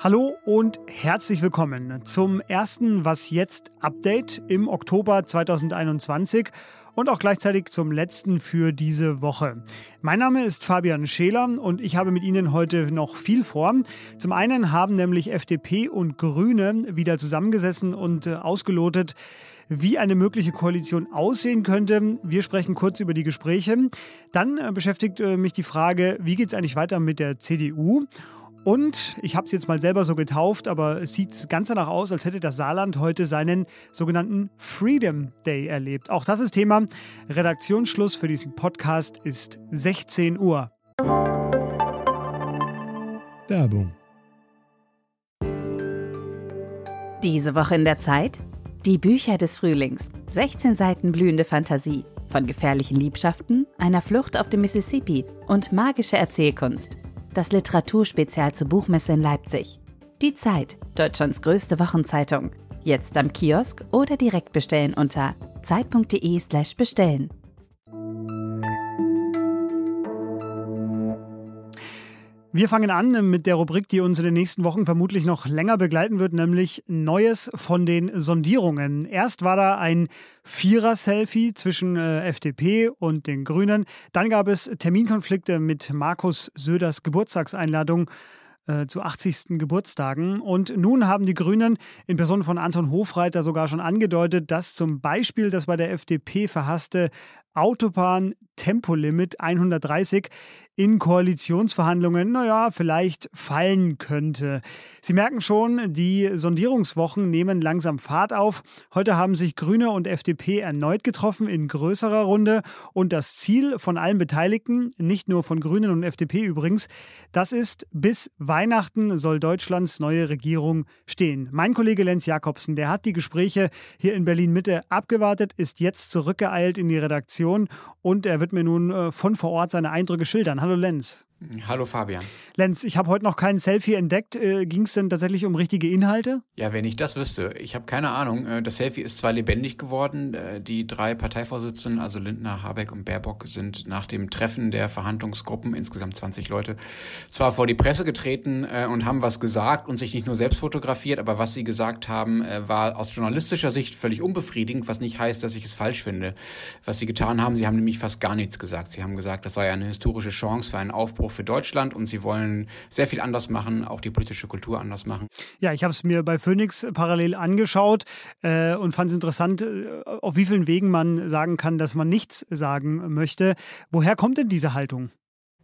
Hallo und herzlich willkommen zum ersten Was jetzt Update im Oktober 2021 und auch gleichzeitig zum letzten für diese Woche. Mein Name ist Fabian Scheler und ich habe mit Ihnen heute noch viel vor. Zum einen haben nämlich FDP und Grüne wieder zusammengesessen und äh, ausgelotet, wie eine mögliche Koalition aussehen könnte. Wir sprechen kurz über die Gespräche. Dann äh, beschäftigt äh, mich die Frage, wie geht es eigentlich weiter mit der CDU? Und ich habe es jetzt mal selber so getauft, aber es sieht ganz danach aus, als hätte das Saarland heute seinen sogenannten Freedom Day erlebt. Auch das ist Thema. Redaktionsschluss für diesen Podcast ist 16 Uhr. Werbung. Diese Woche in der Zeit? Die Bücher des Frühlings. 16 Seiten blühende Fantasie. Von gefährlichen Liebschaften, einer Flucht auf dem Mississippi und magische Erzählkunst das Literaturspezial zur Buchmesse in Leipzig. Die Zeit, Deutschlands größte Wochenzeitung. Jetzt am Kiosk oder direkt bestellen unter zeit.de/slash Wir fangen an mit der Rubrik, die uns in den nächsten Wochen vermutlich noch länger begleiten wird, nämlich Neues von den Sondierungen. Erst war da ein Vierer-Selfie zwischen äh, FDP und den Grünen. Dann gab es Terminkonflikte mit Markus Söders Geburtstagseinladung äh, zu 80. Geburtstagen. Und nun haben die Grünen in Person von Anton Hofreiter sogar schon angedeutet, dass zum Beispiel das bei der FDP verhasste Autobahn-Tempolimit 130 in Koalitionsverhandlungen, naja, vielleicht fallen könnte. Sie merken schon, die Sondierungswochen nehmen langsam Fahrt auf. Heute haben sich Grüne und FDP erneut getroffen in größerer Runde. Und das Ziel von allen Beteiligten, nicht nur von Grünen und FDP übrigens, das ist, bis Weihnachten soll Deutschlands neue Regierung stehen. Mein Kollege Lenz Jakobsen, der hat die Gespräche hier in Berlin Mitte abgewartet, ist jetzt zurückgeeilt in die Redaktion und er wird mir nun äh, von vor Ort seine Eindrücke schildern. Hallo Lenz. Hallo Fabian. Lenz, ich habe heute noch kein Selfie entdeckt. Äh, Ging es denn tatsächlich um richtige Inhalte? Ja, wenn ich das wüsste. Ich habe keine Ahnung. Äh, das Selfie ist zwar lebendig geworden. Äh, die drei Parteivorsitzenden, also Lindner, Habeck und Baerbock, sind nach dem Treffen der Verhandlungsgruppen, insgesamt 20 Leute, zwar vor die Presse getreten äh, und haben was gesagt und sich nicht nur selbst fotografiert, aber was sie gesagt haben, war aus journalistischer Sicht völlig unbefriedigend, was nicht heißt, dass ich es falsch finde. Was sie getan haben, sie haben nämlich fast gar nichts gesagt. Sie haben gesagt, das sei eine historische Chance für einen Aufbruch für Deutschland und sie wollen sehr viel anders machen, auch die politische Kultur anders machen. Ja, ich habe es mir bei Phoenix parallel angeschaut äh, und fand es interessant, äh, auf wie vielen Wegen man sagen kann, dass man nichts sagen möchte. Woher kommt denn diese Haltung?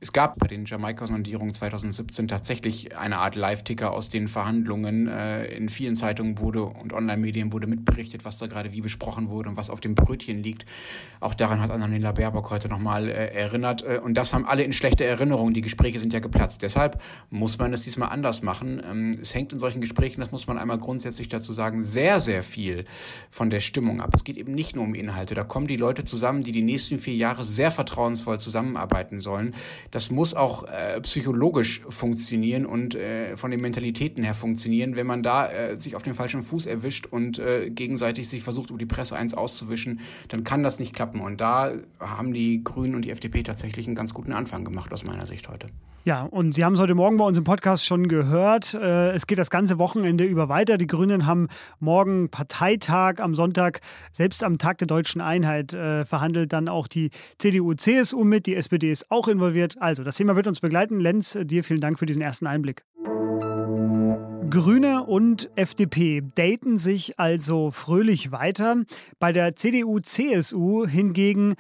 Es gab bei den Jamaika-Sondierungen 2017 tatsächlich eine Art Live-Ticker aus den Verhandlungen. Äh, in vielen Zeitungen wurde und Online-Medien wurde mitberichtet, was da gerade wie besprochen wurde und was auf dem Brötchen liegt. Auch daran hat Annalena Baerbock heute nochmal äh, erinnert. Äh, und das haben alle in schlechter Erinnerung. Die Gespräche sind ja geplatzt. Deshalb muss man es diesmal anders machen. Ähm, es hängt in solchen Gesprächen, das muss man einmal grundsätzlich dazu sagen, sehr, sehr viel von der Stimmung ab. Es geht eben nicht nur um Inhalte. Da kommen die Leute zusammen, die die nächsten vier Jahre sehr vertrauensvoll zusammenarbeiten sollen das muss auch äh, psychologisch funktionieren und äh, von den Mentalitäten her funktionieren. Wenn man da äh, sich auf den falschen Fuß erwischt und äh, gegenseitig sich versucht, über die Presse eins auszuwischen, dann kann das nicht klappen. Und da haben die Grünen und die FDP tatsächlich einen ganz guten Anfang gemacht aus meiner Sicht heute. Ja, und Sie haben es heute Morgen bei uns im Podcast schon gehört. Äh, es geht das ganze Wochenende über weiter. Die Grünen haben morgen Parteitag am Sonntag, selbst am Tag der deutschen Einheit, äh, verhandelt dann auch die CDU, CSU mit. Die SPD ist auch involviert. Also, das Thema wird uns begleiten. Lenz, dir vielen Dank für diesen ersten Einblick. Grüne und FDP daten sich also fröhlich weiter. Bei der CDU-CSU hingegen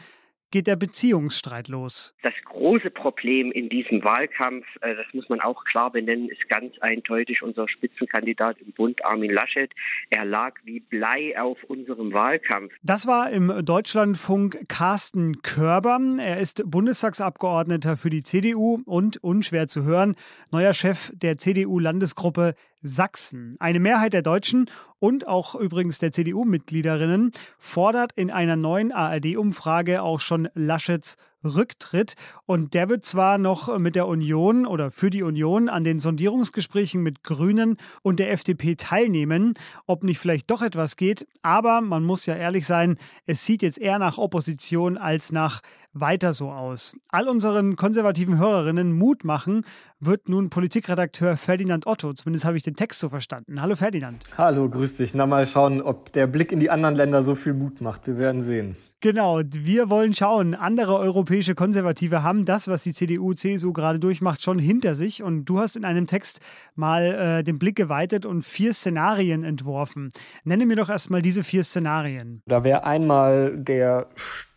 geht der Beziehungsstreit los. Das große Problem in diesem Wahlkampf, äh, das muss man auch klar benennen, ist ganz eindeutig unser Spitzenkandidat im Bund, Armin Laschet. Er lag wie Blei auf unserem Wahlkampf. Das war im Deutschlandfunk Carsten Körber. Er ist Bundestagsabgeordneter für die CDU und, unschwer zu hören, neuer Chef der CDU-Landesgruppe Sachsen. Eine Mehrheit der Deutschen und auch übrigens der CDU-Mitgliederinnen fordert in einer neuen ARD-Umfrage auch schon Laschets Rücktritt. Und der wird zwar noch mit der Union oder für die Union an den Sondierungsgesprächen mit Grünen und der FDP teilnehmen, ob nicht vielleicht doch etwas geht. Aber man muss ja ehrlich sein, es sieht jetzt eher nach Opposition als nach weiter so aus. All unseren konservativen Hörerinnen Mut machen wird nun Politikredakteur Ferdinand Otto. Zumindest habe ich den Text so verstanden. Hallo Ferdinand. Hallo, grüß dich. Na mal schauen, ob der Blick in die anderen Länder so viel Mut macht. Wir werden sehen. Genau, wir wollen schauen. Andere europäische Konservative haben das, was die CDU, CSU gerade durchmacht, schon hinter sich. Und du hast in einem Text mal äh, den Blick geweitet und vier Szenarien entworfen. Nenne mir doch erstmal diese vier Szenarien. Da wäre einmal der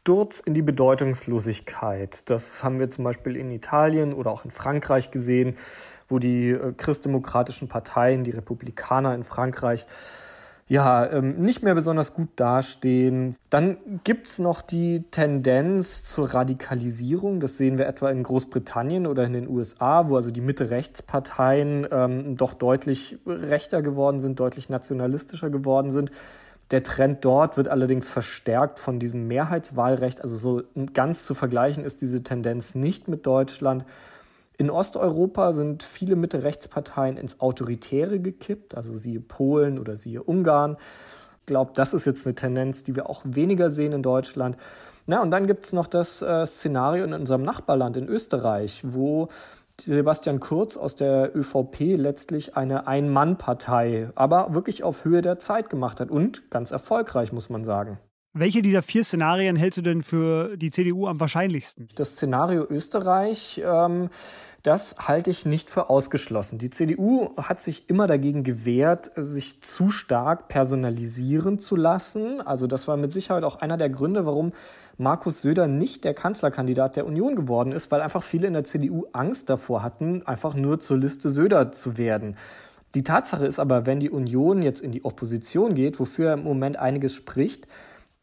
Sturz in die Bedeutungslosigkeit. Das haben wir zum Beispiel in Italien oder auch in Frankreich gesehen, wo die äh, christdemokratischen Parteien, die Republikaner in Frankreich, ja, ähm, nicht mehr besonders gut dastehen. Dann gibt es noch die Tendenz zur Radikalisierung. Das sehen wir etwa in Großbritannien oder in den USA, wo also die Mitte-Rechts-Parteien ähm, doch deutlich rechter geworden sind, deutlich nationalistischer geworden sind. Der Trend dort wird allerdings verstärkt von diesem Mehrheitswahlrecht. Also so ganz zu vergleichen ist diese Tendenz nicht mit Deutschland. In Osteuropa sind viele Mitte-Rechtsparteien ins Autoritäre gekippt, also siehe Polen oder siehe Ungarn. Ich glaube, das ist jetzt eine Tendenz, die wir auch weniger sehen in Deutschland. Na, und dann gibt es noch das äh, Szenario in unserem Nachbarland, in Österreich, wo Sebastian Kurz aus der ÖVP letztlich eine Ein-Mann-Partei, aber wirklich auf Höhe der Zeit gemacht hat und ganz erfolgreich, muss man sagen. Welche dieser vier Szenarien hältst du denn für die CDU am wahrscheinlichsten? Das Szenario Österreich, ähm, das halte ich nicht für ausgeschlossen. Die CDU hat sich immer dagegen gewehrt, sich zu stark personalisieren zu lassen. Also das war mit Sicherheit auch einer der Gründe, warum Markus Söder nicht der Kanzlerkandidat der Union geworden ist, weil einfach viele in der CDU Angst davor hatten, einfach nur zur Liste Söder zu werden. Die Tatsache ist aber, wenn die Union jetzt in die Opposition geht, wofür im Moment einiges spricht,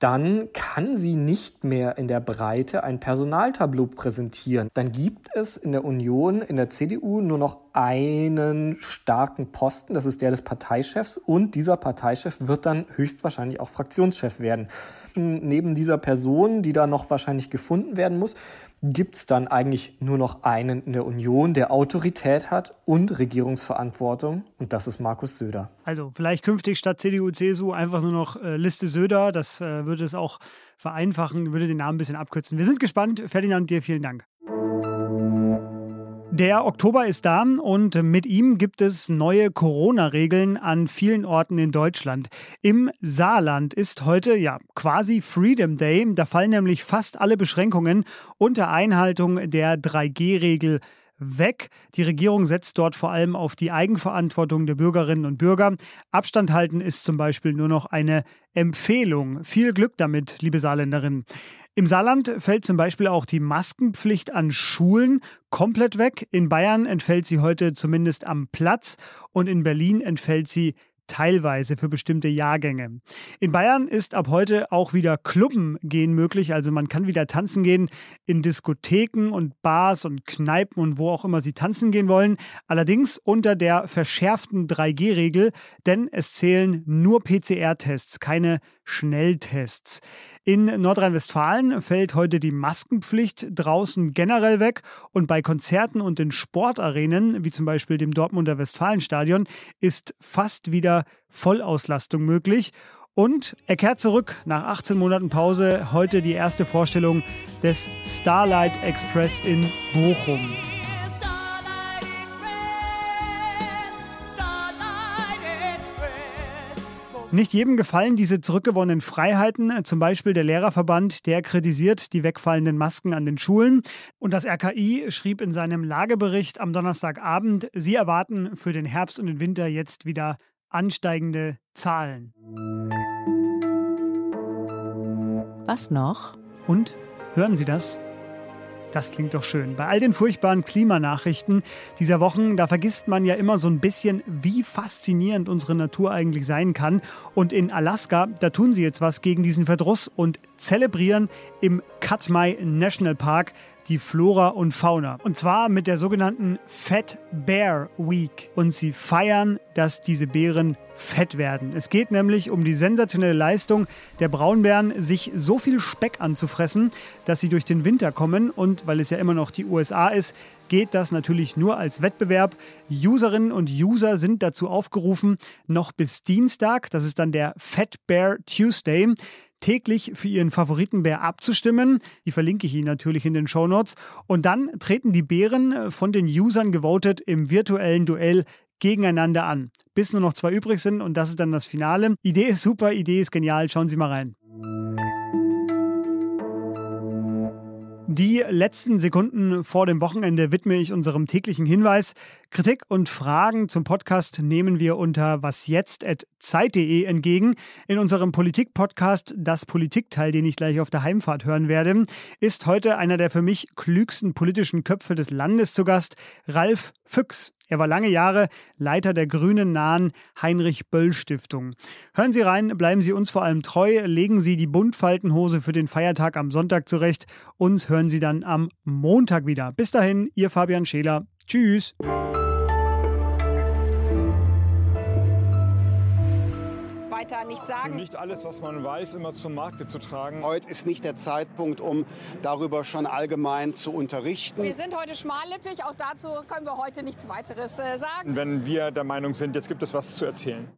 dann kann sie nicht mehr in der Breite ein Personaltableau präsentieren. Dann gibt es in der Union, in der CDU nur noch einen starken Posten, das ist der des Parteichefs und dieser Parteichef wird dann höchstwahrscheinlich auch Fraktionschef werden. Neben dieser Person, die da noch wahrscheinlich gefunden werden muss, gibt es dann eigentlich nur noch einen in der Union, der Autorität hat und Regierungsverantwortung. Und das ist Markus Söder. Also vielleicht künftig statt CDU, CSU einfach nur noch äh, Liste Söder. Das äh, würde es auch vereinfachen, würde den Namen ein bisschen abkürzen. Wir sind gespannt. Ferdinand, dir vielen Dank. Der Oktober ist da und mit ihm gibt es neue Corona-Regeln an vielen Orten in Deutschland. Im Saarland ist heute ja quasi Freedom Day. Da fallen nämlich fast alle Beschränkungen unter Einhaltung der 3G-Regel weg. Die Regierung setzt dort vor allem auf die Eigenverantwortung der Bürgerinnen und Bürger. Abstand halten ist zum Beispiel nur noch eine Empfehlung. Viel Glück damit, liebe Saarländerinnen. Im Saarland fällt zum Beispiel auch die Maskenpflicht an Schulen komplett weg. In Bayern entfällt sie heute zumindest am Platz und in Berlin entfällt sie teilweise für bestimmte Jahrgänge. In Bayern ist ab heute auch wieder Clubben gehen möglich, also man kann wieder tanzen gehen in Diskotheken und Bars und Kneipen und wo auch immer Sie tanzen gehen wollen, allerdings unter der verschärften 3G-Regel, denn es zählen nur PCR-Tests, keine Schnelltests. In Nordrhein-Westfalen fällt heute die Maskenpflicht draußen generell weg und bei Konzerten und in Sportarenen, wie zum Beispiel dem Dortmunder Westfalenstadion, ist fast wieder Vollauslastung möglich. Und er kehrt zurück nach 18 Monaten Pause. Heute die erste Vorstellung des Starlight Express in Bochum. Nicht jedem gefallen diese zurückgewonnenen Freiheiten. Zum Beispiel der Lehrerverband, der kritisiert die wegfallenden Masken an den Schulen. Und das RKI schrieb in seinem Lagebericht am Donnerstagabend, sie erwarten für den Herbst und den Winter jetzt wieder ansteigende Zahlen. Was noch? Und hören Sie das? Das klingt doch schön. Bei all den furchtbaren Klimanachrichten dieser Wochen, da vergisst man ja immer so ein bisschen, wie faszinierend unsere Natur eigentlich sein kann. Und in Alaska, da tun sie jetzt was gegen diesen Verdruss und zelebrieren im Katmai National Park die Flora und Fauna. Und zwar mit der sogenannten Fat Bear Week. Und sie feiern, dass diese Bären fett werden. Es geht nämlich um die sensationelle Leistung der Braunbären, sich so viel Speck anzufressen, dass sie durch den Winter kommen. Und weil es ja immer noch die USA ist, geht das natürlich nur als Wettbewerb. Userinnen und User sind dazu aufgerufen, noch bis Dienstag, das ist dann der Fat Bear Tuesday, täglich für ihren Favoritenbär abzustimmen. Die verlinke ich Ihnen natürlich in den Shownotes. Und dann treten die Bären von den Usern gewotet im virtuellen Duell gegeneinander an. Bis nur noch zwei übrig sind und das ist dann das Finale. Idee ist super, Idee ist genial. Schauen Sie mal rein. Die letzten Sekunden vor dem Wochenende widme ich unserem täglichen Hinweis. Kritik und Fragen zum Podcast nehmen wir unter wasjetzt.zeit.de entgegen. In unserem Politik-Podcast, das Politikteil, den ich gleich auf der Heimfahrt hören werde, ist heute einer der für mich klügsten politischen Köpfe des Landes zu Gast, Ralf Füchs. Er war lange Jahre Leiter der grünen nahen Heinrich-Böll-Stiftung. Hören Sie rein, bleiben Sie uns vor allem treu, legen Sie die Buntfaltenhose für den Feiertag am Sonntag zurecht. Uns hören Sie dann am Montag wieder. Bis dahin, Ihr Fabian Scheler. Tschüss. Weiter nicht sagen. Nicht alles, was man weiß, immer zum Markte zu tragen. Heute ist nicht der Zeitpunkt, um darüber schon allgemein zu unterrichten. Wir sind heute schmallippig, auch dazu können wir heute nichts weiteres äh, sagen. Wenn wir der Meinung sind, jetzt gibt es was zu erzählen.